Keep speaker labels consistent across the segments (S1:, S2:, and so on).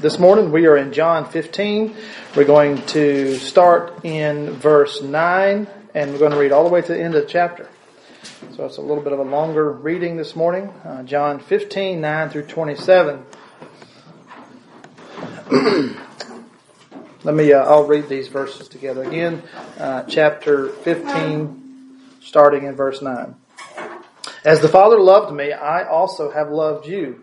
S1: This morning we are in John 15. We're going to start in verse 9 and we're going to read all the way to the end of the chapter. So it's a little bit of a longer reading this morning. Uh, John 15, 9 through 27. Let me, uh, I'll read these verses together again. Uh, chapter 15, starting in verse 9. As the Father loved me, I also have loved you.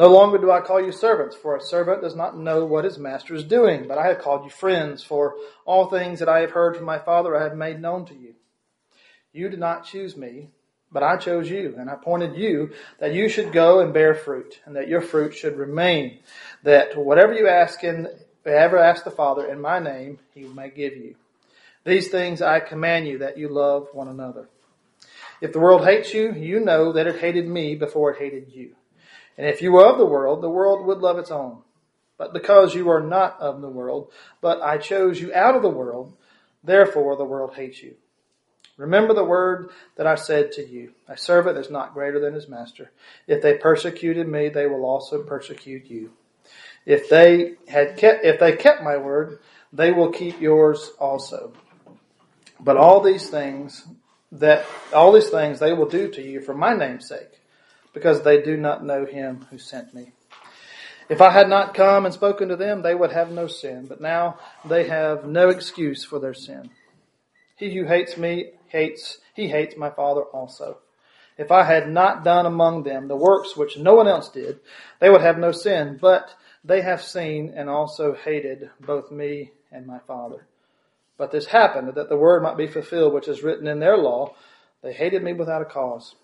S1: No longer do I call you servants, for a servant does not know what his master is doing, but I have called you friends, for all things that I have heard from my Father I have made known to you. You did not choose me, but I chose you, and I appointed you that you should go and bear fruit, and that your fruit should remain, that whatever you ask in, ever ask the Father in my name, he may give you. These things I command you, that you love one another. If the world hates you, you know that it hated me before it hated you. And if you were of the world, the world would love its own. But because you are not of the world, but I chose you out of the world, therefore the world hates you. Remember the word that I said to you. A servant is not greater than his master. If they persecuted me, they will also persecute you. If they had kept, if they kept my word, they will keep yours also. But all these things that, all these things they will do to you for my name's sake because they do not know him who sent me. If I had not come and spoken to them, they would have no sin, but now they have no excuse for their sin. He who hates me hates, he hates my Father also. If I had not done among them the works which no one else did, they would have no sin, but they have seen and also hated both me and my Father. But this happened that the word might be fulfilled which is written in their law. They hated me without a cause.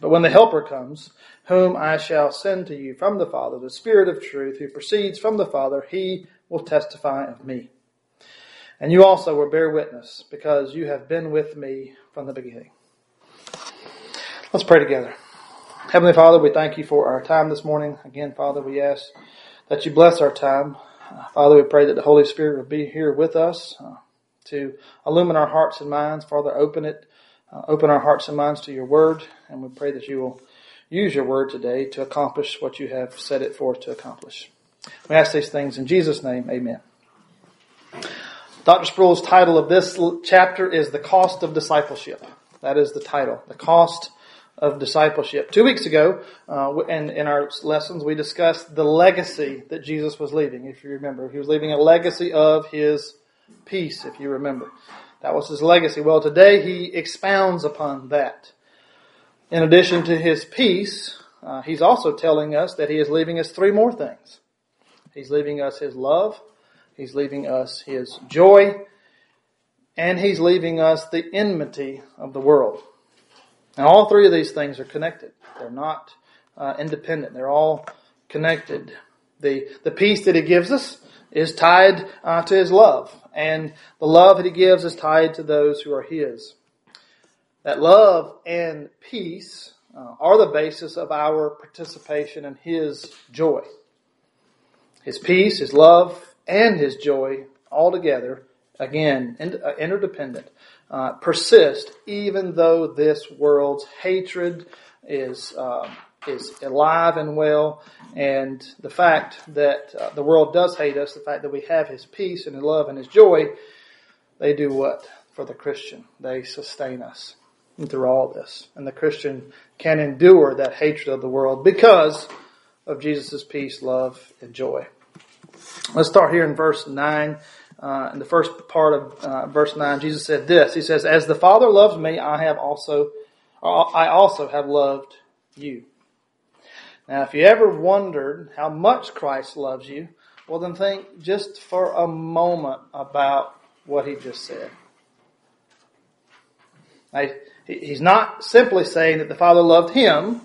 S1: But when the Helper comes, whom I shall send to you from the Father, the Spirit of truth, who proceeds from the Father, he will testify of me. And you also will bear witness, because you have been with me from the beginning. Let's pray together. Heavenly Father, we thank you for our time this morning. Again, Father, we ask that you bless our time. Father, we pray that the Holy Spirit will be here with us uh, to illumine our hearts and minds. Father, open it uh, open our hearts and minds to your word, and we pray that you will use your word today to accomplish what you have set it forth to accomplish. We ask these things in Jesus' name, amen. Dr. Sproul's title of this chapter is The Cost of Discipleship. That is the title. The Cost of Discipleship. Two weeks ago, uh, in, in our lessons, we discussed the legacy that Jesus was leaving, if you remember. He was leaving a legacy of his peace, if you remember. That was his legacy. Well, today he expounds upon that. In addition to his peace, uh, he's also telling us that he is leaving us three more things. He's leaving us his love, he's leaving us his joy, and he's leaving us the enmity of the world. Now, all three of these things are connected. They're not uh, independent. They're all connected. The, the peace that he gives us is tied uh, to his love and the love that he gives is tied to those who are his. That love and peace uh, are the basis of our participation in his joy. His peace, his love, and his joy all together, again, uh, interdependent, uh, persist even though this world's hatred is uh, is alive and well, and the fact that uh, the world does hate us, the fact that we have His peace and His love and His joy, they do what for the Christian? They sustain us through all this, and the Christian can endure that hatred of the world because of Jesus' peace, love, and joy. Let's start here in verse nine. Uh, in the first part of uh, verse nine, Jesus said this. He says, "As the Father loves me, I have also, I also have loved you." Now, if you ever wondered how much Christ loves you, well, then think just for a moment about what he just said. Now, he's not simply saying that the Father loved him,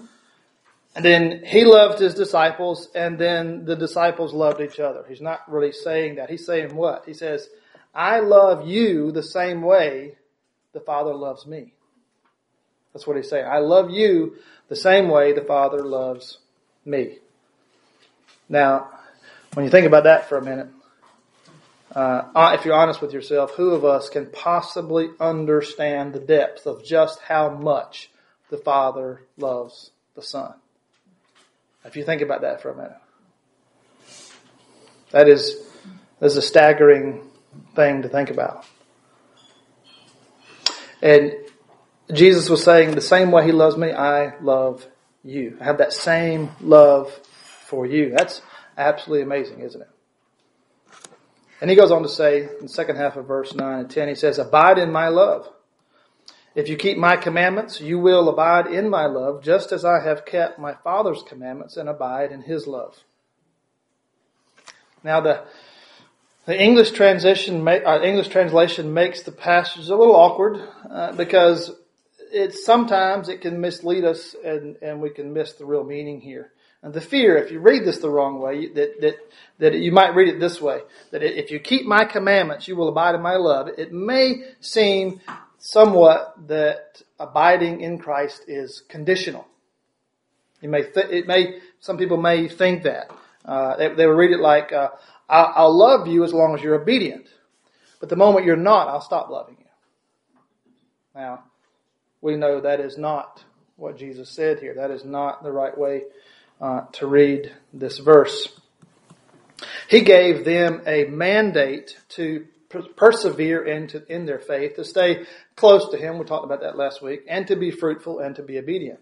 S1: And then he loved his disciples, and then the disciples loved each other. He's not really saying that. He's saying what? He says, I love you the same way the Father loves me. That's what he's saying. I love you the same way the Father loves me. Now, when you think about that for a minute, uh, if you're honest with yourself, who of us can possibly understand the depth of just how much the Father loves the Son? If you think about that for a minute, that is, that is a staggering thing to think about. And Jesus was saying, the same way He loves me, I love you. I have that same love for you. That's absolutely amazing, isn't it? And he goes on to say in the second half of verse 9 and 10, he says, Abide in my love. If you keep my commandments, you will abide in my love, just as I have kept my Father's commandments and abide in his love. Now, the, the English transition, uh, English translation makes the passage a little awkward uh, because it's sometimes it can mislead us and, and we can miss the real meaning here. And the fear, if you read this the wrong way, that, that, that you might read it this way, that if you keep my commandments, you will abide in my love. It may seem somewhat that abiding in Christ is conditional. You may, th- it may, some people may think that. Uh, they, they will read it like, uh, I'll, I'll love you as long as you're obedient. But the moment you're not, I'll stop loving you. Now, we know that is not what Jesus said here. That is not the right way uh, to read this verse. He gave them a mandate to persevere into, in their faith, to stay close to Him. We talked about that last week, and to be fruitful and to be obedient.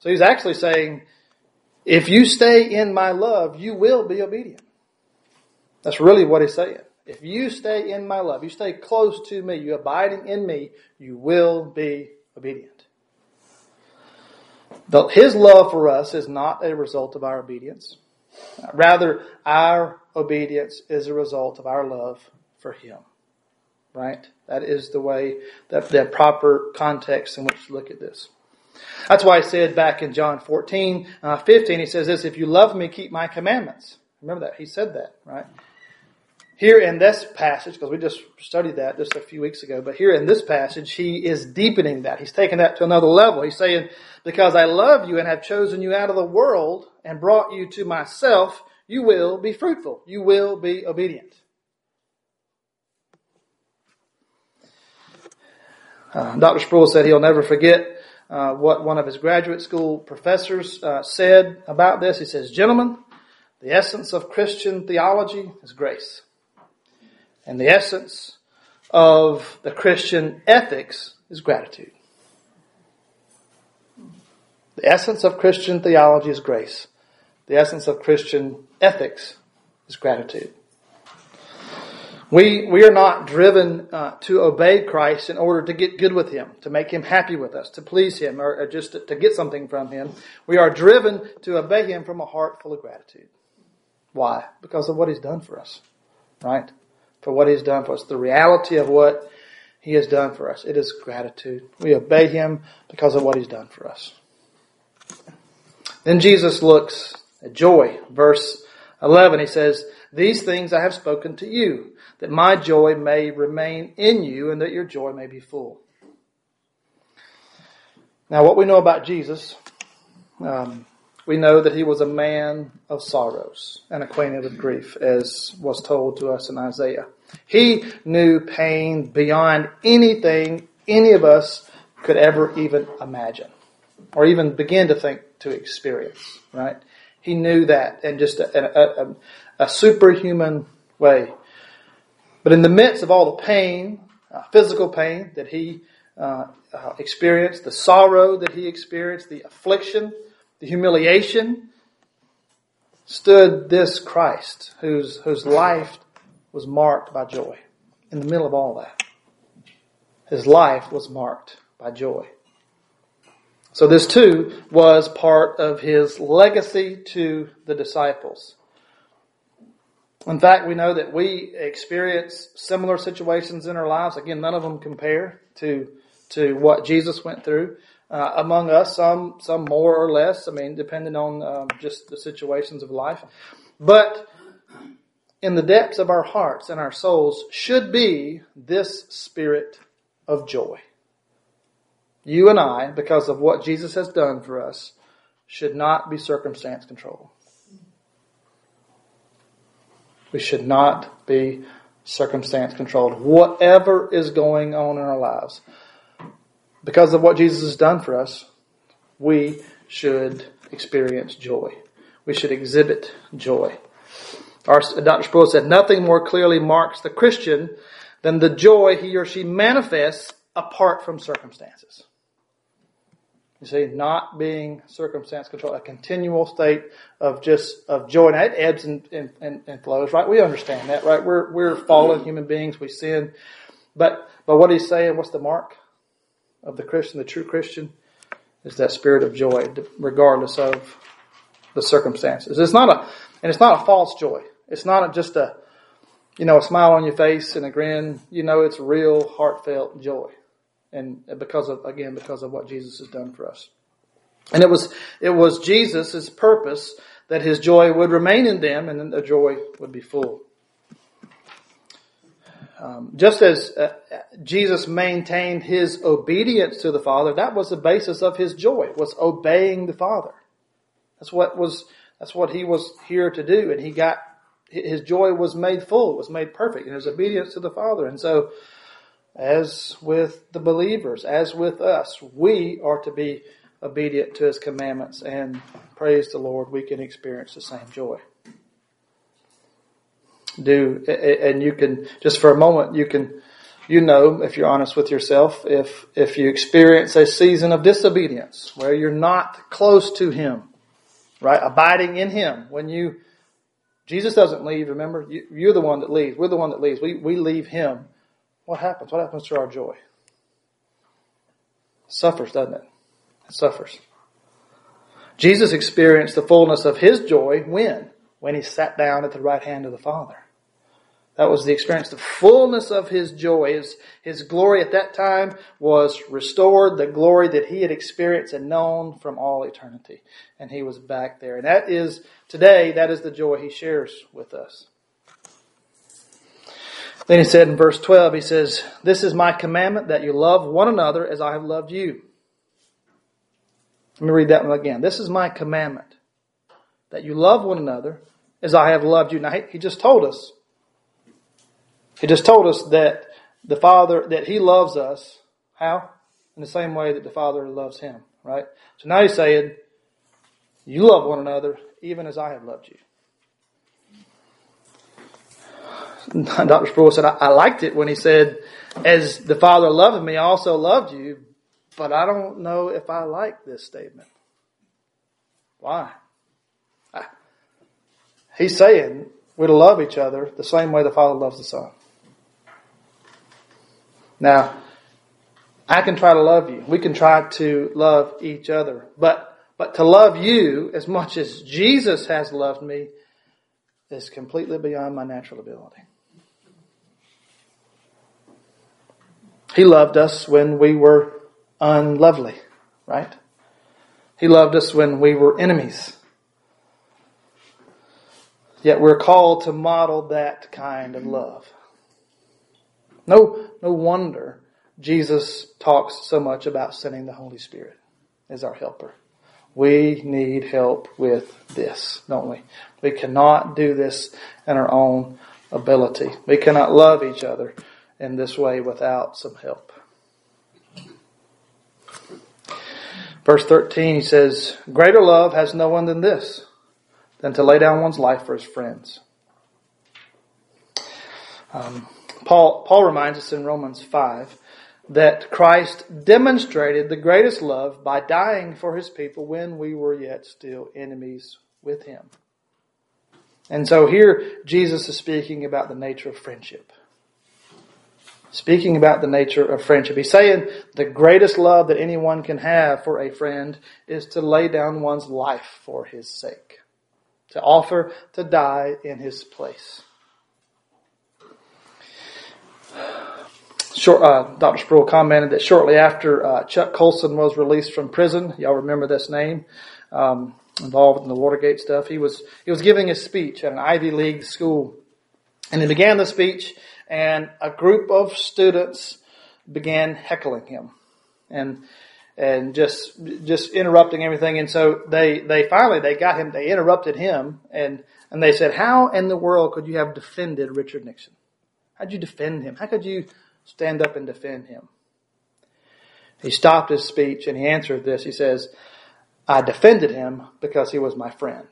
S1: So he's actually saying, if you stay in my love, you will be obedient. That's really what he's saying. If you stay in my love, you stay close to me, you abiding in me, you will be obedient. His love for us is not a result of our obedience. Rather, our obedience is a result of our love for him. Right? That is the way, that the proper context in which to look at this. That's why I said back in John 14, uh, 15, he says this, if you love me, keep my commandments. Remember that. He said that, right? Here in this passage, because we just studied that just a few weeks ago, but here in this passage, he is deepening that. He's taking that to another level. He's saying, because I love you and have chosen you out of the world and brought you to myself, you will be fruitful. You will be obedient. Uh, Dr. Sproul said he'll never forget uh, what one of his graduate school professors uh, said about this. He says, Gentlemen, the essence of Christian theology is grace. And the essence of the Christian ethics is gratitude. The essence of Christian theology is grace. The essence of Christian ethics is gratitude. We, we are not driven uh, to obey Christ in order to get good with Him, to make Him happy with us, to please Him, or, or just to, to get something from Him. We are driven to obey Him from a heart full of gratitude. Why? Because of what He's done for us. Right? For what He's done for us, the reality of what He has done for us. It is gratitude. We obey Him because of what He's done for us. Then Jesus looks at joy. Verse 11, He says, These things I have spoken to you, that my joy may remain in you and that your joy may be full. Now, what we know about Jesus, um, we know that he was a man of sorrows and acquainted with grief, as was told to us in Isaiah. He knew pain beyond anything any of us could ever even imagine or even begin to think to experience, right? He knew that in just a, a, a, a superhuman way. But in the midst of all the pain, uh, physical pain that he uh, uh, experienced, the sorrow that he experienced, the affliction, the humiliation, stood this Christ whose, whose life was marked by joy. In the middle of all that, his life was marked by joy. So this too was part of his legacy to the disciples. In fact, we know that we experience similar situations in our lives. Again, none of them compare to, to what Jesus went through. Uh, among us, some some more or less. I mean, depending on um, just the situations of life. But in the depths of our hearts and our souls should be this spirit of joy. You and I, because of what Jesus has done for us, should not be circumstance controlled. We should not be circumstance controlled. Whatever is going on in our lives, because of what Jesus has done for us, we should experience joy. We should exhibit joy. Our, Dr. Sproul said, nothing more clearly marks the Christian than the joy he or she manifests apart from circumstances. You see, not being circumstance controlled, a continual state of just of joy. Now it ebbs and, and, and, flows, right? We understand that, right? We're we're fallen human beings, we sin. But but what he's saying, what's the mark of the Christian, the true Christian, is that spirit of joy, regardless of the circumstances. It's not a and it's not a false joy. It's not just a you know, a smile on your face and a grin. You know, it's real heartfelt joy and because of again because of what Jesus has done for us. And it was it was Jesus' purpose that his joy would remain in them, and the joy would be full. Um, just as uh, Jesus maintained his obedience to the Father, that was the basis of his joy was obeying the Father. That's what was that's what he was here to do, and he got his joy was made full, was made perfect in his obedience to the Father, and so as with the believers, as with us, we are to be obedient to his commandments and praise the Lord, we can experience the same joy. Do, and you can, just for a moment, you can, you know, if you're honest with yourself, if, if you experience a season of disobedience where you're not close to him, right? Abiding in him. When you, Jesus doesn't leave, remember? You, are the one that leaves. We're the one that leaves. We, we leave him what happens? What happens to our joy? It suffers, doesn't it? It suffers. Jesus experienced the fullness of his joy when? When he sat down at the right hand of the Father. That was the experience. The fullness of his joy, his, his glory at that time was restored, the glory that he had experienced and known from all eternity. And he was back there. And that is, today, that is the joy he shares with us. Then he said in verse 12, he says, This is my commandment that you love one another as I have loved you. Let me read that one again. This is my commandment that you love one another as I have loved you. Now, he just told us, he just told us that the Father, that he loves us. How? In the same way that the Father loves him, right? So now he's saying, you love one another even as I have loved you. Dr. Sproul said, I, I liked it when he said, as the Father loved me, I also loved you, but I don't know if I like this statement. Why? Ah. He's saying we're to love each other the same way the Father loves the Son. Now, I can try to love you. We can try to love each other. But, but to love you as much as Jesus has loved me is completely beyond my natural ability. He loved us when we were unlovely, right? He loved us when we were enemies. Yet we're called to model that kind of love. No, no wonder Jesus talks so much about sending the Holy Spirit as our helper. We need help with this, don't we? We cannot do this in our own ability. We cannot love each other in this way without some help. Verse 13, he says, Greater love has no one than this, than to lay down one's life for his friends. Um, Paul, Paul reminds us in Romans 5 that Christ demonstrated the greatest love by dying for his people when we were yet still enemies with him. And so here Jesus is speaking about the nature of friendship speaking about the nature of friendship. He's saying the greatest love that anyone can have for a friend is to lay down one's life for his sake, to offer to die in his place. Short, uh, Dr. Sproul commented that shortly after uh, Chuck Colson was released from prison, y'all remember this name, um, involved in the Watergate stuff. He was he was giving a speech at an Ivy League school, and he began the speech, and a group of students began heckling him, and and just just interrupting everything. And so they they finally they got him. They interrupted him, and and they said, "How in the world could you have defended Richard Nixon? How'd you defend him? How could you stand up and defend him?" He stopped his speech and he answered this. He says, "I defended him because he was my friend."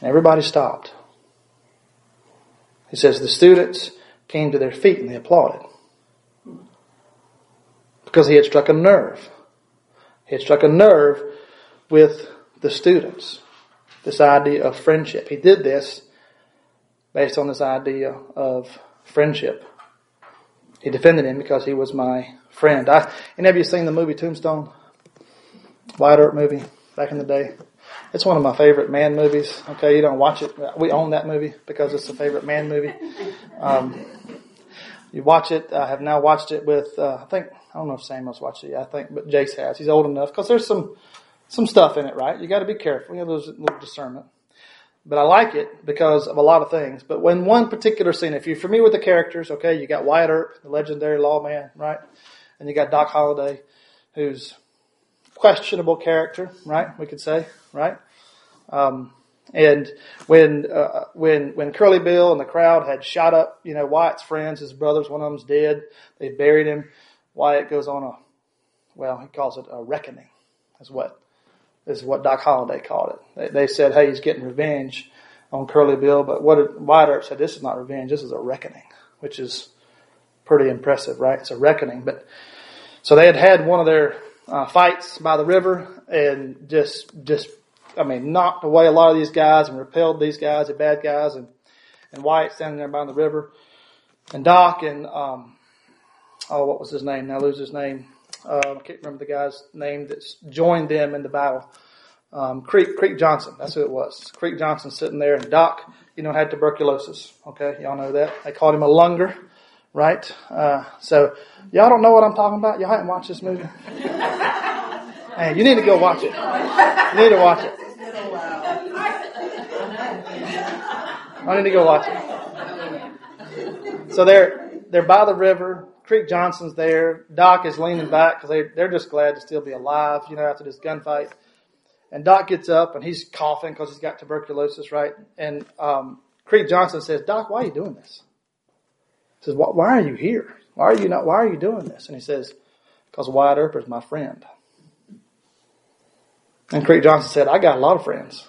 S1: And everybody stopped. He says the students came to their feet and they applauded because he had struck a nerve. He had struck a nerve with the students. This idea of friendship. He did this based on this idea of friendship. He defended him because he was my friend. I, any of you seen the movie Tombstone? Wyatt Earp movie back in the day. It's one of my favorite man movies. Okay, you don't watch it. We own that movie because it's a favorite man movie. Um, you watch it. I have now watched it with, uh, I think, I don't know if Samuel's watched it yet, I think, but Jace has. He's old enough because there's some, some stuff in it, right? You got to be careful. You have those little discernment. But I like it because of a lot of things. But when one particular scene, if you're familiar with the characters, okay, you got Wyatt Earp, the legendary lawman, right? And you got Doc Holliday, who's questionable character, right? We could say, right? Um, and when uh, when when Curly Bill and the crowd had shot up, you know, Wyatt's friends, his brothers, one of them's dead. They buried him. Wyatt goes on a, well, he calls it a reckoning, is what is what Doc Holliday called it. They, they said, hey, he's getting revenge on Curly Bill, but what Wyatt Earp said, this is not revenge, this is a reckoning, which is pretty impressive, right? It's a reckoning. But so they had had one of their uh, fights by the river and just just I mean, knocked away a lot of these guys and repelled these guys, the bad guys, and and Wyatt standing there by the river, and Doc and um, oh, what was his name? Now lose his name. Uh, I can't remember the guy's name that joined them in the battle. Um, Creek Creek Johnson, that's who it was. Creek Johnson sitting there, and Doc, you know, had tuberculosis. Okay, y'all know that. They called him a lunger, right? Uh, so y'all don't know what I'm talking about. Y'all haven't watched this movie. Man, you need to go watch it. You need to watch it. I need to go watch it. So they're they're by the river. Creek Johnson's there. Doc is leaning back because they they're just glad to still be alive, you know, after this gunfight. And Doc gets up and he's coughing because he's got tuberculosis, right? And um, Creek Johnson says, "Doc, why are you doing this?" He says, "Why are you here? Why are you not? Why are you doing this?" And he says, "Because Wyatt Earp is my friend." And Creek Johnson said, "I got a lot of friends."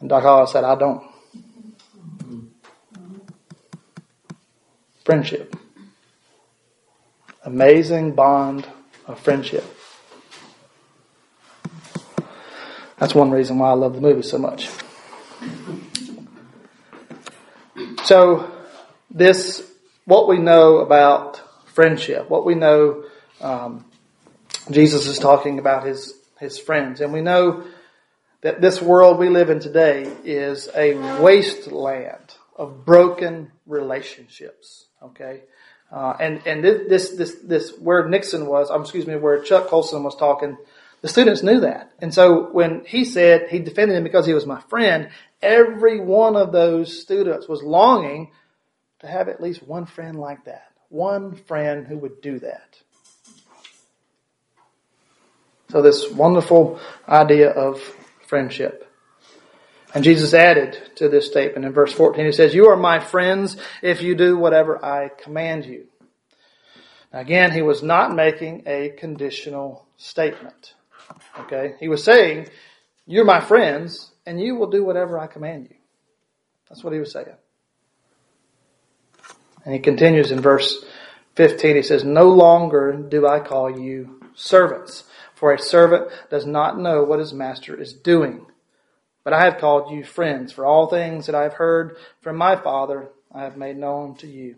S1: And Doc Holliday said, "I don't." Friendship. Amazing bond of friendship. That's one reason why I love the movie so much. So, this, what we know about friendship, what we know, um, Jesus is talking about his, his friends, and we know that this world we live in today is a wasteland of broken relationships. Okay, uh, and and this this this where Nixon was, um, excuse me, where Chuck Colson was talking, the students knew that, and so when he said he defended him because he was my friend, every one of those students was longing to have at least one friend like that, one friend who would do that. So this wonderful idea of friendship. And Jesus added to this statement in verse 14, he says, You are my friends if you do whatever I command you. Now again, he was not making a conditional statement. Okay? He was saying, You're my friends, and you will do whatever I command you. That's what he was saying. And he continues in verse 15, he says, No longer do I call you servants, for a servant does not know what his master is doing. But I have called you friends, for all things that I have heard from my Father I have made known to you.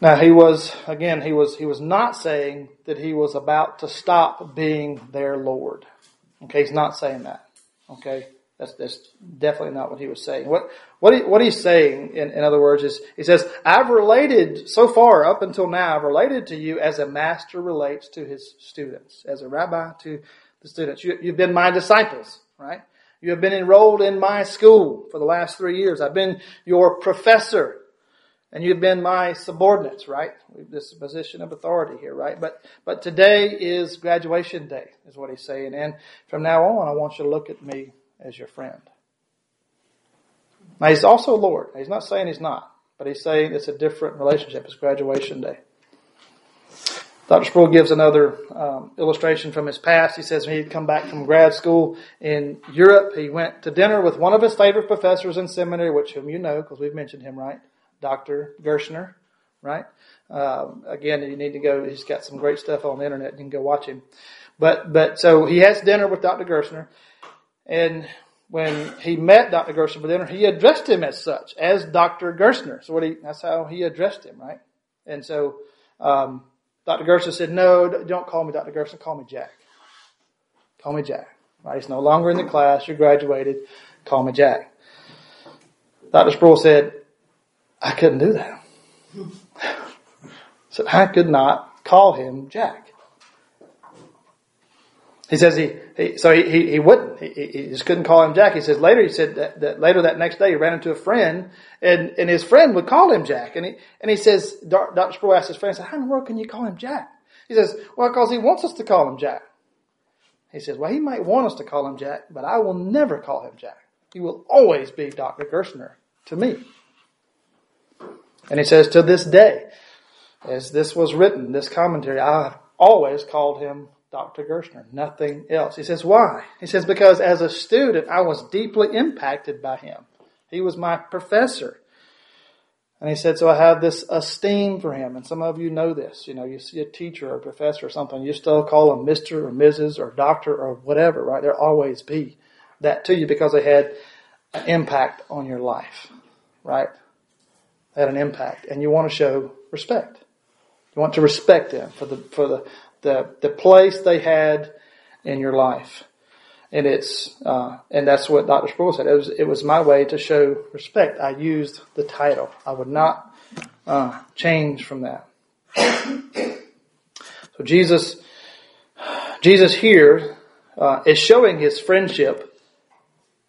S1: Now he was, again, he was, he was not saying that he was about to stop being their Lord. Okay, he's not saying that. Okay. That's, that's definitely not what he was saying. What, what, he, what he's saying, in, in other words, is he says, I've related, so far, up until now, I've related to you as a master relates to his students, as a rabbi to the students. You, you've been my disciples, right? You have been enrolled in my school for the last three years. I've been your professor. And you've been my subordinates, right? This position of authority here, right? But, but today is graduation day, is what he's saying. And from now on, I want you to look at me as your friend. Now he's also Lord. He's not saying he's not, but he's saying it's a different relationship. It's graduation day. Dr. Sproul gives another um, illustration from his past. He says when he'd come back from grad school in Europe, he went to dinner with one of his favorite professors in seminary, which whom you know because we've mentioned him, right? Dr. Gerstner, right? Um, again, you need to go. He's got some great stuff on the internet. You can go watch him. But but so he has dinner with Dr. Gerstner, and when he met Dr. Gerstner for dinner, he addressed him as such, as Dr. Gerstner. So what he, that's how he addressed him, right? And so, um, Dr. Gerstner said, no, don't call me Dr. Gerstner, call me Jack. Call me Jack. Right? He's no longer in the class, You're graduated, call me Jack. Dr. Sproul said, I couldn't do that. so I could not call him Jack. He says he, he so he, he, he wouldn't. He, he, just couldn't call him Jack. He says later, he said that, that later that next day he ran into a friend and, and his friend would call him Jack. And he, and he says, Dr. Sproul asked his friend, said, how in the world can you call him Jack? He says, well, because he wants us to call him Jack. He says, well, he might want us to call him Jack, but I will never call him Jack. He will always be Dr. Gerstner to me. And he says, to this day, as this was written, this commentary, I've always called him Dr. Gerstner, nothing else. He says, why? He says, because as a student, I was deeply impacted by him. He was my professor. And he said, so I have this esteem for him. And some of you know this. You know, you see a teacher or a professor or something, you still call them Mr. or Mrs. or Doctor or whatever, right? There'll always be that to you because they had an impact on your life, right? They had an impact. And you want to show respect. You want to respect them for the, for the, the, the place they had in your life. And it's, uh, and that's what Dr. Sproul said. It was, it was my way to show respect. I used the title. I would not, uh, change from that. So Jesus, Jesus here, uh, is showing his friendship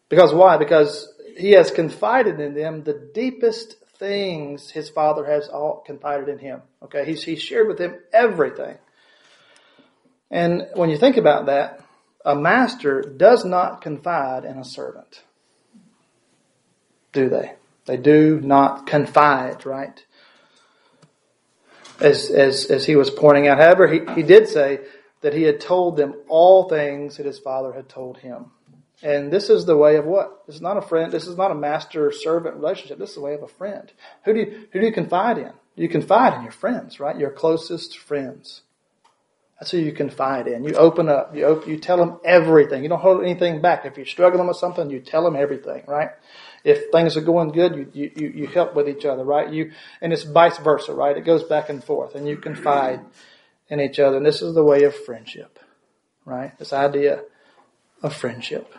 S1: because why? Because he has confided in them the deepest things his father has all confided in him. Okay. He's, he's shared with them everything. And when you think about that, a master does not confide in a servant. Do they? They do not confide, right? As, as, as he was pointing out. However, he, he did say that he had told them all things that his father had told him. And this is the way of what? This is not a friend. This is not a master servant relationship. This is the way of a friend. Who do you, who do you confide in? You confide in your friends, right? Your closest friends. That's who you confide in. You open up. You open, you tell them everything. You don't hold anything back. If you're struggling with something, you tell them everything, right? If things are going good, you, you, you help with each other, right? You, and it's vice versa, right? It goes back and forth and you confide in each other. And this is the way of friendship, right? This idea of friendship.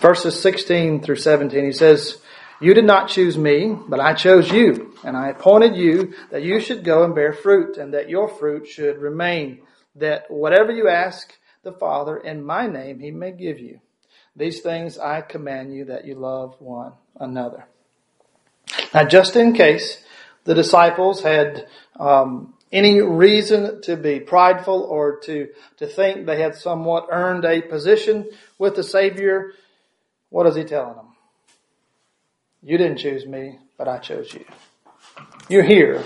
S1: Verses 16 through 17, he says, you did not choose me, but I chose you, and I appointed you that you should go and bear fruit, and that your fruit should remain, that whatever you ask the Father in my name, he may give you. These things I command you that you love one another. Now, just in case the disciples had um, any reason to be prideful or to, to think they had somewhat earned a position with the Savior, what is he telling them? You didn't choose me, but I chose you. You're here,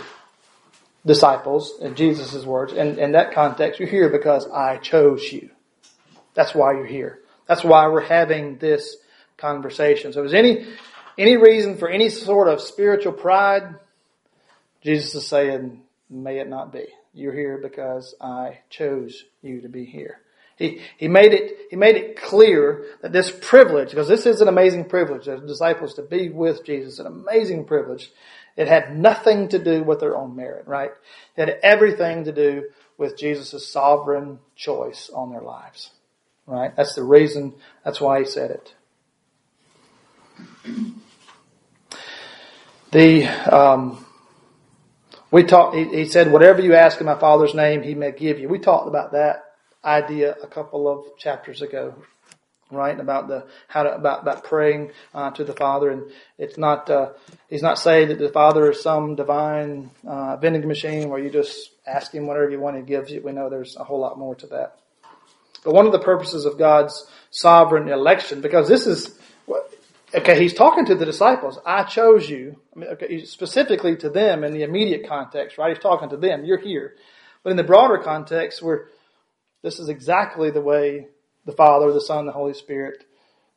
S1: disciples, in Jesus' words. And in that context, you're here because I chose you. That's why you're here. That's why we're having this conversation. So there's any, any reason for any sort of spiritual pride, Jesus is saying, may it not be. You're here because I chose you to be here. He, he made it, he made it clear that this privilege, because this is an amazing privilege, as disciples to be with Jesus, an amazing privilege. It had nothing to do with their own merit, right? It had everything to do with Jesus' sovereign choice on their lives. Right? That's the reason. That's why he said it. The um, we talked. He, he, said, "Whatever you ask in my Father's name, He may give you." We talked about that idea a couple of chapters ago, right? About the how to about about praying uh, to the Father, and it's not. Uh, he's not saying that the Father is some divine uh, vending machine where you just ask Him whatever you want, He gives you. We know there's a whole lot more to that. But one of the purposes of God's sovereign election, because this is okay, he's talking to the disciples. I chose you. I mean, okay, specifically to them in the immediate context, right? He's talking to them. You're here. But in the broader context, where this is exactly the way the Father, the Son, the Holy Spirit,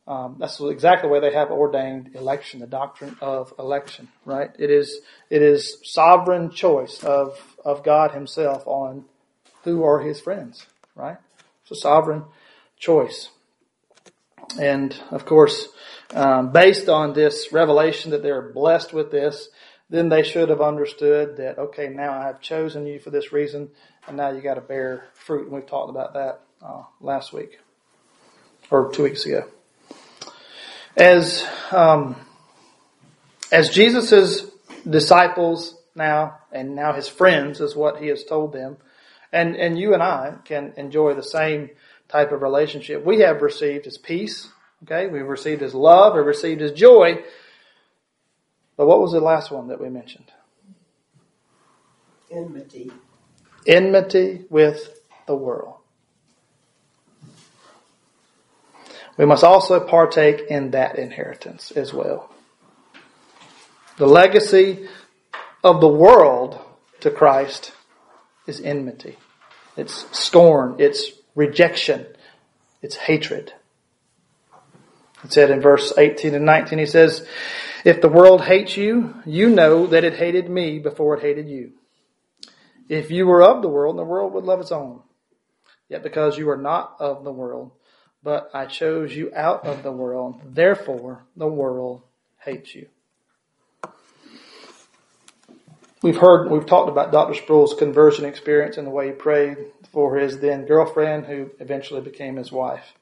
S1: um, that's exactly the way they have ordained election, the doctrine of election, right? It is, it is sovereign choice of, of God himself on who are his friends, right? It's a sovereign choice. And of course, um, based on this revelation that they're blessed with this, then they should have understood that, okay, now I have chosen you for this reason, and now you got to bear fruit. And we've talked about that uh, last week or two weeks ago. As um, as Jesus's disciples now, and now his friends is what he has told them, and and you and I can enjoy the same type of relationship. We have received his peace, Okay, we've received his love, we've received his joy. But what was the last one that we mentioned?
S2: Enmity.
S1: Enmity with the world. We must also partake in that inheritance as well. The legacy of the world to Christ is enmity. It's scorn. It's rejection. It's hatred. It said in verse 18 and 19, he says, If the world hates you, you know that it hated me before it hated you. If you were of the world, the world would love its own. Yet because you are not of the world, but I chose you out of the world, therefore the world hates you. We've heard, we've talked about Dr. Sproul's conversion experience and the way he prayed for his then girlfriend who eventually became his wife.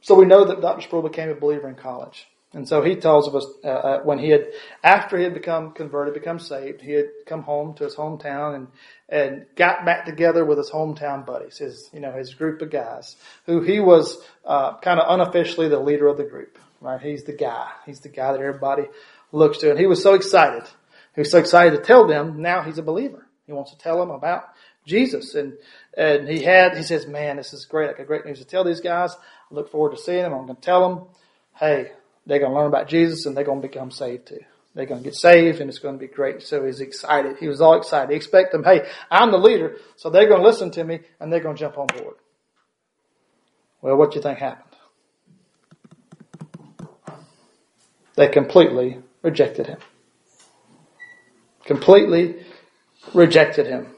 S1: So we know that Dr. Sproul became a believer in college. And so he tells of us uh, uh, when he had, after he had become converted, become saved, he had come home to his hometown and and got back together with his hometown buddies, his you know his group of guys, who he was uh, kind of unofficially the leader of the group. Right, he's the guy. He's the guy that everybody looks to, and he was so excited. He was so excited to tell them now he's a believer. He wants to tell them about Jesus, and and he had he says, "Man, this is great! I got great news to tell these guys. I look forward to seeing them. I'm going to tell them, hey, they're going to learn about Jesus and they're going to become saved too. They're going to get saved and it's going to be great. So he's excited. He was all excited. He expect them, hey, I'm the leader, so they're going to listen to me and they're going to jump on board. Well, what do you think happened? They completely rejected him. Completely rejected him.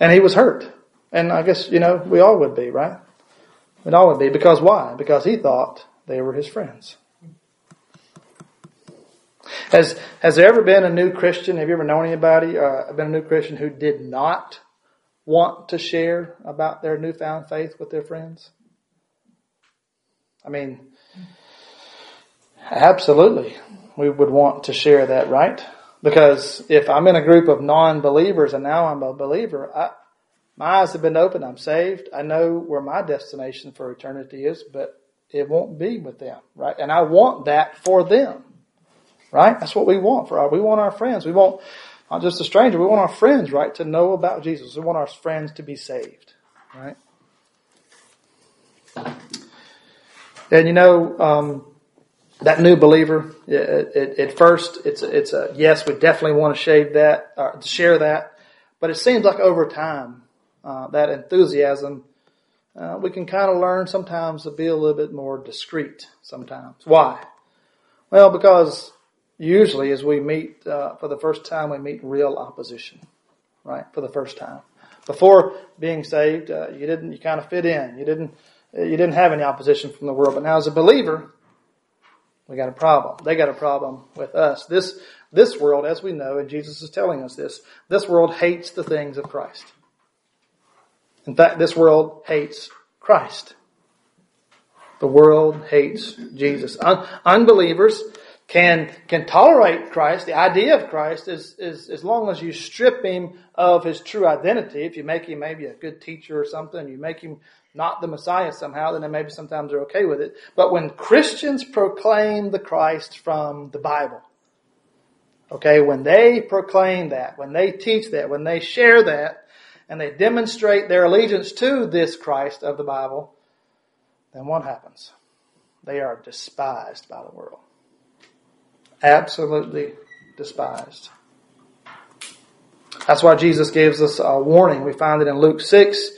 S1: And he was hurt. And I guess, you know, we all would be, right? We'd all would be. Because why? Because he thought they were his friends. Has, has there ever been a new Christian? Have you ever known anybody, uh, been a new Christian who did not want to share about their newfound faith with their friends? I mean, absolutely. We would want to share that, right? Because if I'm in a group of non-believers and now I'm a believer, I, my eyes have been opened. I'm saved. I know where my destination for eternity is, but it won't be with them, right? And I want that for them, right? That's what we want for our, we want our friends. We want not just a stranger. We want our friends, right, to know about Jesus. We want our friends to be saved, right? And you know, um, that new believer, it, it, at first, it's a, it's a yes. We definitely want to shave that, uh, share that, but it seems like over time, uh, that enthusiasm, uh, we can kind of learn sometimes to be a little bit more discreet sometimes. Why? Well, because usually as we meet uh, for the first time, we meet real opposition, right? For the first time. Before being saved, uh, you didn't, you kind of fit in. You didn't, you didn't have any opposition from the world. But now as a believer, we got a problem. They got a problem with us. This, this world, as we know, and Jesus is telling us this, this world hates the things of Christ. In fact, this world hates Christ. The world hates Jesus. Un- unbelievers can can tolerate Christ, the idea of Christ, is, is as long as you strip him of his true identity. If you make him maybe a good teacher or something, you make him not the Messiah somehow, then maybe sometimes they're okay with it. But when Christians proclaim the Christ from the Bible, okay, when they proclaim that, when they teach that, when they share that, and they demonstrate their allegiance to this Christ of the Bible, then what happens? They are despised by the world. Absolutely despised. That's why Jesus gives us a warning. We find it in Luke 6,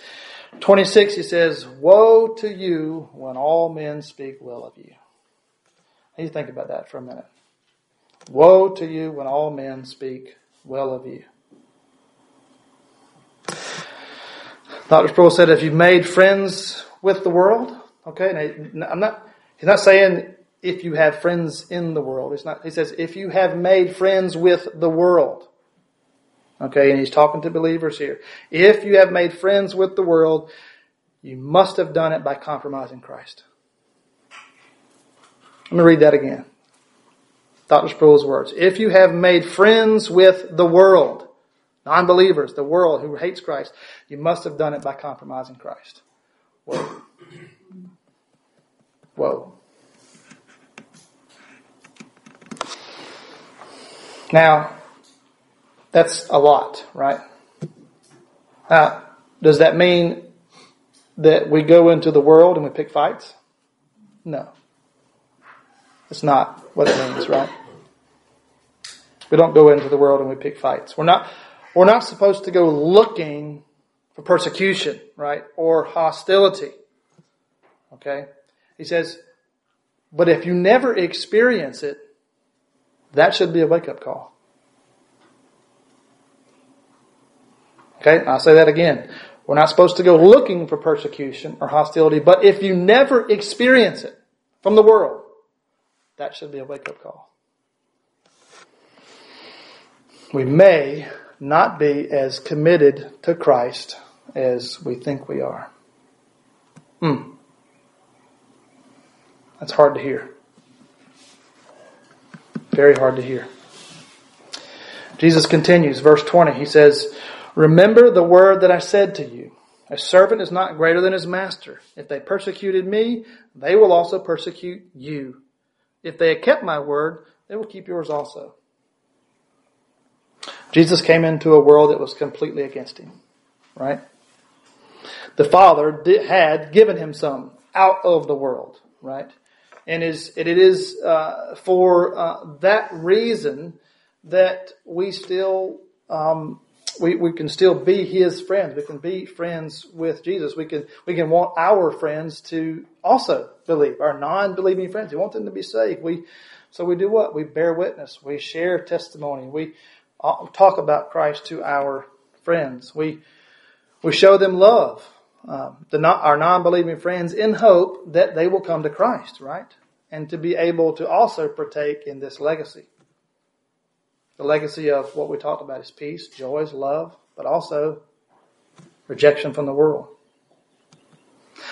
S1: 26. He says, Woe to you when all men speak well of you. you think about that for a minute. Woe to you when all men speak well of you. Dr. Sproul said, if you've made friends with the world, okay, I'm not, he's not saying if you have friends in the world. It's not, he says, if you have made friends with the world. Okay, and he's talking to believers here. If you have made friends with the world, you must have done it by compromising Christ. Let me read that again. Dr. Sproul's words. If you have made friends with the world, non-believers, the world who hates Christ, you must have done it by compromising Christ. Whoa. Whoa. Now, that's a lot, right? Now, does that mean that we go into the world and we pick fights? No. That's not what it means, right? We don't go into the world and we pick fights. We're not, we're not supposed to go looking for persecution, right? Or hostility. Okay? He says, but if you never experience it, that should be a wake up call. Okay, I'll say that again. We're not supposed to go looking for persecution or hostility, but if you never experience it from the world, that should be a wake up call. We may not be as committed to Christ as we think we are. Hmm. That's hard to hear. Very hard to hear. Jesus continues, verse 20. He says, Remember the word that I said to you. A servant is not greater than his master. If they persecuted me, they will also persecute you. If they have kept my word, they will keep yours also. Jesus came into a world that was completely against him, right? The Father did, had given him some out of the world, right? And is, it is uh, for uh, that reason that we still um, we, we can still be his friends. We can be friends with Jesus. We can we can want our friends to also believe, our non-believing friends. We want them to be saved. We so we do what? We bear witness. We share testimony. We talk about Christ to our friends. We we show them love. Um, the our non-believing friends in hope that they will come to Christ, right? And to be able to also partake in this legacy. The legacy of what we talked about is peace, joy, love, but also rejection from the world.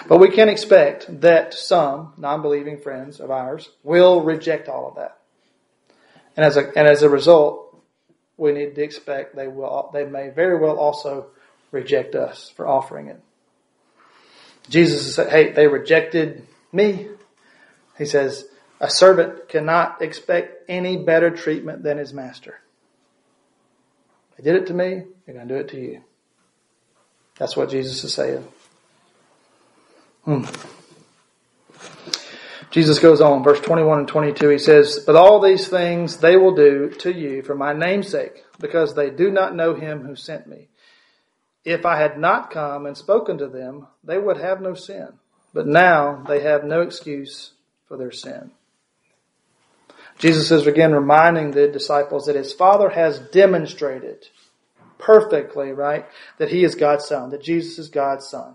S1: But we can expect that some non-believing friends of ours will reject all of that. And as a, and as a result, we need to expect they will, they may very well also reject us for offering it. Jesus said, hey, they rejected me. He says, a servant cannot expect any better treatment than his master. They did it to me, they're going to do it to you. That's what Jesus is saying. Hmm. Jesus goes on, verse 21 and 22, he says, But all these things they will do to you for my name's sake, because they do not know him who sent me. If I had not come and spoken to them, they would have no sin. But now they have no excuse for their sin. Jesus is again reminding the disciples that his Father has demonstrated perfectly, right, that he is God's Son, that Jesus is God's Son.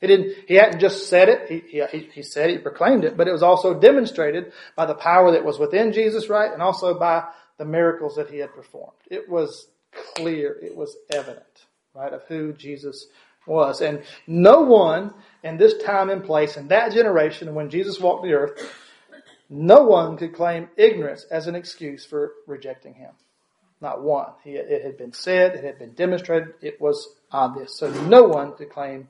S1: He didn't, he hadn't just said it, he, he, he said it, he proclaimed it, but it was also demonstrated by the power that was within Jesus, right, and also by the miracles that he had performed. It was clear, it was evident, right, of who Jesus was. And no one in this time and place, in that generation, when Jesus walked the earth, no one could claim ignorance as an excuse for rejecting him. Not one. He, it had been said, it had been demonstrated, it was obvious. So no one could claim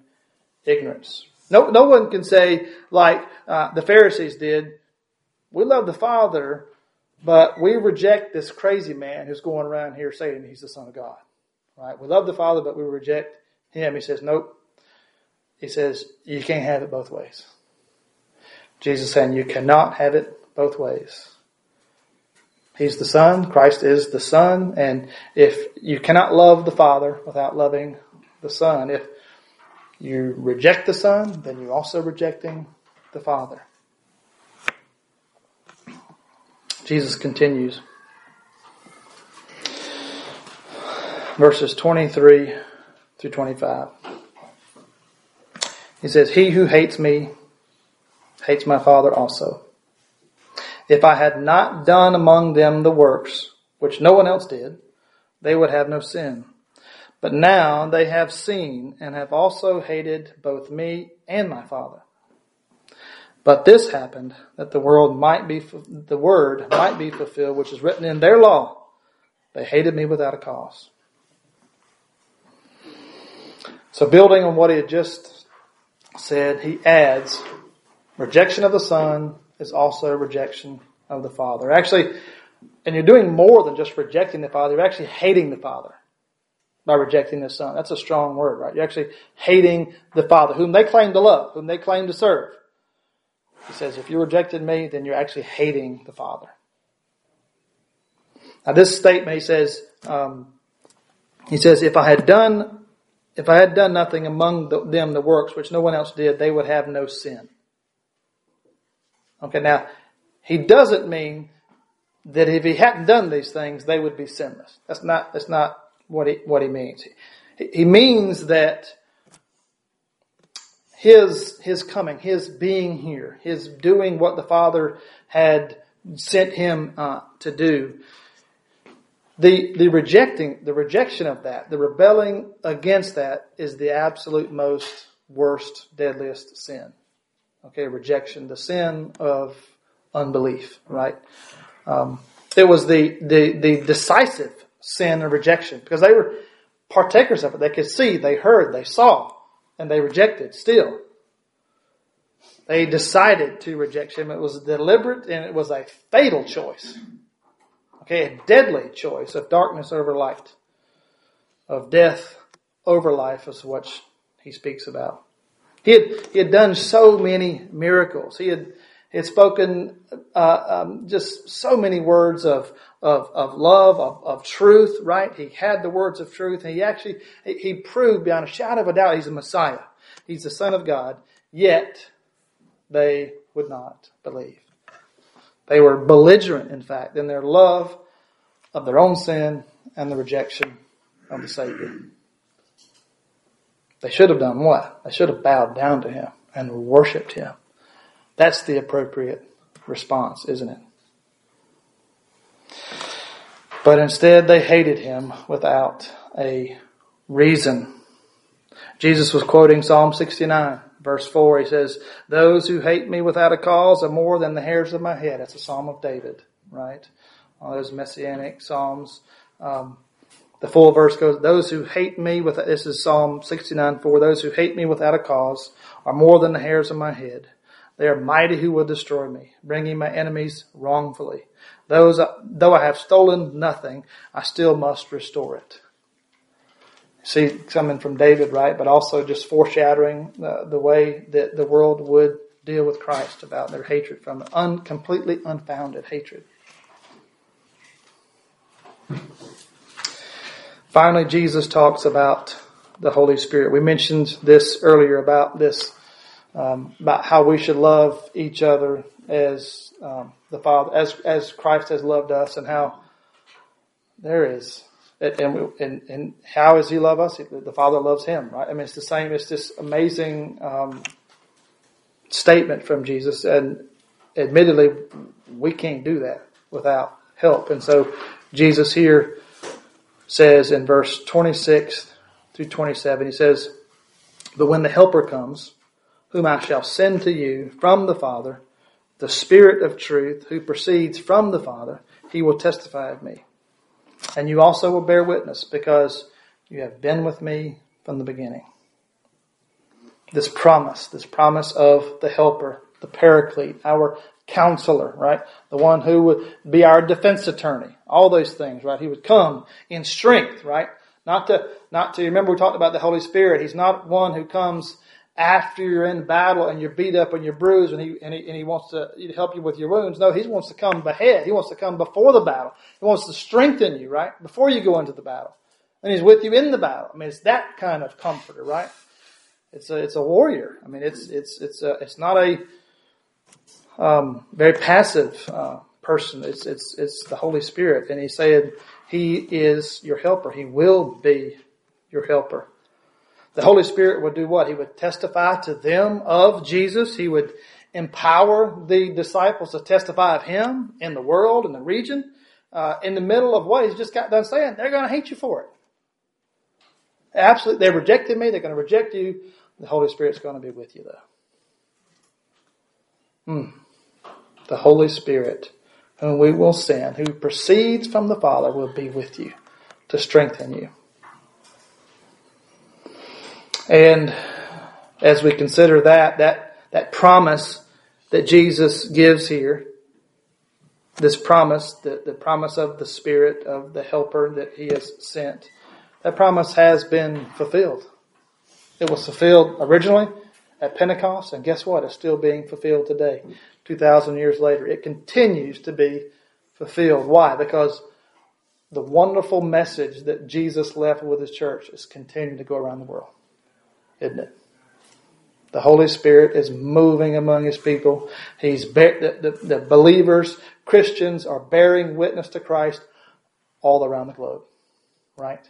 S1: ignorance. No, no one can say, like uh, the Pharisees did, we love the Father, but we reject this crazy man who's going around here saying he's the Son of God. Right? We love the Father, but we reject him. He says, nope. He says, you can't have it both ways. Jesus saying you cannot have it both ways. He's the Son, Christ is the Son, and if you cannot love the Father without loving the Son, if you reject the Son, then you're also rejecting the Father. Jesus continues. Verses 23 through 25. He says, He who hates me hates my Father also. If I had not done among them the works which no one else did, they would have no sin. But now they have seen and have also hated both me and my Father. But this happened that the world might be, the word might be fulfilled, which is written in their law. They hated me without a cause. So building on what he had just said, he adds, rejection of the Son is also rejection of the Father. Actually, and you're doing more than just rejecting the Father, you're actually hating the Father by rejecting the Son. That's a strong word, right? You're actually hating the Father, whom they claim to love, whom they claim to serve. He says, if you rejected me, then you're actually hating the Father. Now this statement, he says, um, he says, if I had done, if I had done nothing among the, them the works which no one else did, they would have no sin. Okay, now, he doesn't mean that if he hadn't done these things, they would be sinless. That's not, that's not what he, what he means. He, means that his, his coming, his being here, his doing what the Father had sent him uh, to do, the, the rejecting, the rejection of that, the rebelling against that is the absolute most worst, deadliest sin. Okay, rejection, the sin of unbelief, right? Um, it was the, the, the decisive sin and rejection because they were partakers of it. They could see, they heard, they saw, and they rejected still. They decided to reject him. It was deliberate and it was a fatal choice. Okay, a deadly choice of darkness over light, of death over life is what he speaks about. He had, he had done so many miracles. He had, had spoken uh, um, just so many words of, of, of love, of, of truth, right? He had the words of truth. And he actually, he proved beyond a shadow of a doubt he's a Messiah. He's the Son of God. Yet, they would not believe. They were belligerent, in fact, in their love of their own sin and the rejection of the Savior. They should have done what? They should have bowed down to Him and worshiped Him. That's the appropriate response, isn't it? But instead, they hated Him without a reason. Jesus was quoting Psalm 69. Verse 4, he says, Those who hate me without a cause are more than the hairs of my head. That's a psalm of David, right? All those messianic psalms. Um, the full verse goes, Those who hate me with, this is Psalm 69 4, those who hate me without a cause are more than the hairs of my head. They are mighty who will destroy me, bringing my enemies wrongfully. Those, though I have stolen nothing, I still must restore it see coming from David, right? But also just foreshadowing the, the way that the world would deal with Christ about their hatred from un, completely unfounded hatred. Finally, Jesus talks about the Holy Spirit. We mentioned this earlier about this, um, about how we should love each other as um, the Father, as as Christ has loved us, and how there is and, and, and how does he love us? The Father loves him, right? I mean, it's the same. It's this amazing um, statement from Jesus, and admittedly, we can't do that without help. And so, Jesus here says in verse 26 through 27, he says, But when the Helper comes, whom I shall send to you from the Father, the Spirit of truth, who proceeds from the Father, he will testify of me. And you also will bear witness, because you have been with me from the beginning. This promise, this promise of the Helper, the Paraclete, our counselor, right? The one who would be our defense attorney. All those things, right? He would come in strength, right? Not to, not to, remember we talked about the Holy Spirit. He's not one who comes after you're in battle and you're beat up and you're bruised and he, and he, and he wants to help you with your wounds. No, he wants to come ahead. He wants to come before the battle. He wants to strengthen you, right? Before you go into the battle. And he's with you in the battle. I mean, it's that kind of comforter, right? It's a, it's a warrior. I mean, it's, it's, it's a, it's not a, um, very passive, uh, person. It's, it's, it's the Holy Spirit. And he said, he is your helper. He will be your helper. The Holy Spirit would do what? He would testify to them of Jesus. He would empower the disciples to testify of Him in the world, in the region. Uh, in the middle of what He's just got done saying, they're going to hate you for it. Absolutely. They rejected me. They're going to reject you. The Holy Spirit's going to be with you though. Hmm. The Holy Spirit, whom we will send, who proceeds from the Father, will be with you to strengthen you. And as we consider that, that, that promise that Jesus gives here, this promise, the, the promise of the Spirit, of the Helper that He has sent, that promise has been fulfilled. It was fulfilled originally at Pentecost, and guess what? It's still being fulfilled today, 2,000 years later. It continues to be fulfilled. Why? Because the wonderful message that Jesus left with His church is continuing to go around the world isn't it? The Holy Spirit is moving among His people. He's the, the, the believers, Christians are bearing witness to Christ all around the globe, right?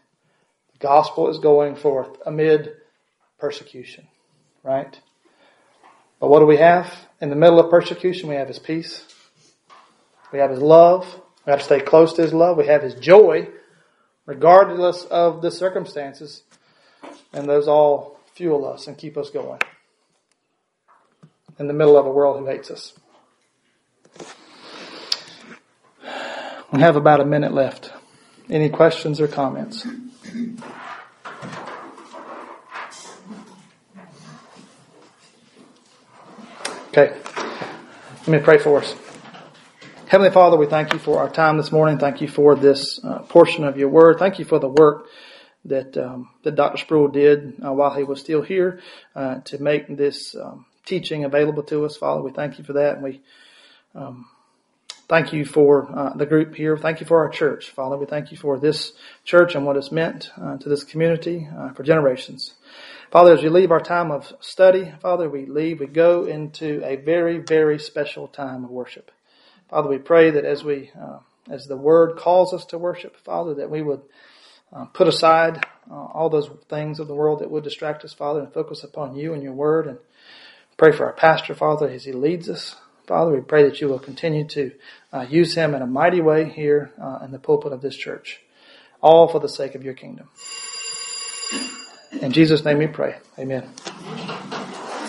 S1: The gospel is going forth amid persecution, right? But what do we have in the middle of persecution? We have His peace. We have His love. We have to stay close to His love. We have His joy, regardless of the circumstances. And those all fuel us and keep us going in the middle of a world who hates us. We have about a minute left. Any questions or comments? Okay. Let me pray for us. Heavenly Father, we thank you for our time this morning. Thank you for this uh, portion of your word. Thank you for the work that um, that Dr. Sproul did uh, while he was still here uh, to make this um, teaching available to us. Father, we thank you for that, and we um, thank you for uh, the group here. Thank you for our church, Father. We thank you for this church and what it's meant uh, to this community uh, for generations. Father, as we leave our time of study, Father, we leave, we go into a very, very special time of worship. Father, we pray that as we, uh, as the Word calls us to worship, Father, that we would uh, put aside uh, all those things of the world that would distract us, Father, and focus upon you and your word. And pray for our pastor, Father, as he leads us. Father, we pray that you will continue to uh, use him in a mighty way here uh, in the pulpit of this church, all for the sake of your kingdom. In Jesus' name we pray. Amen.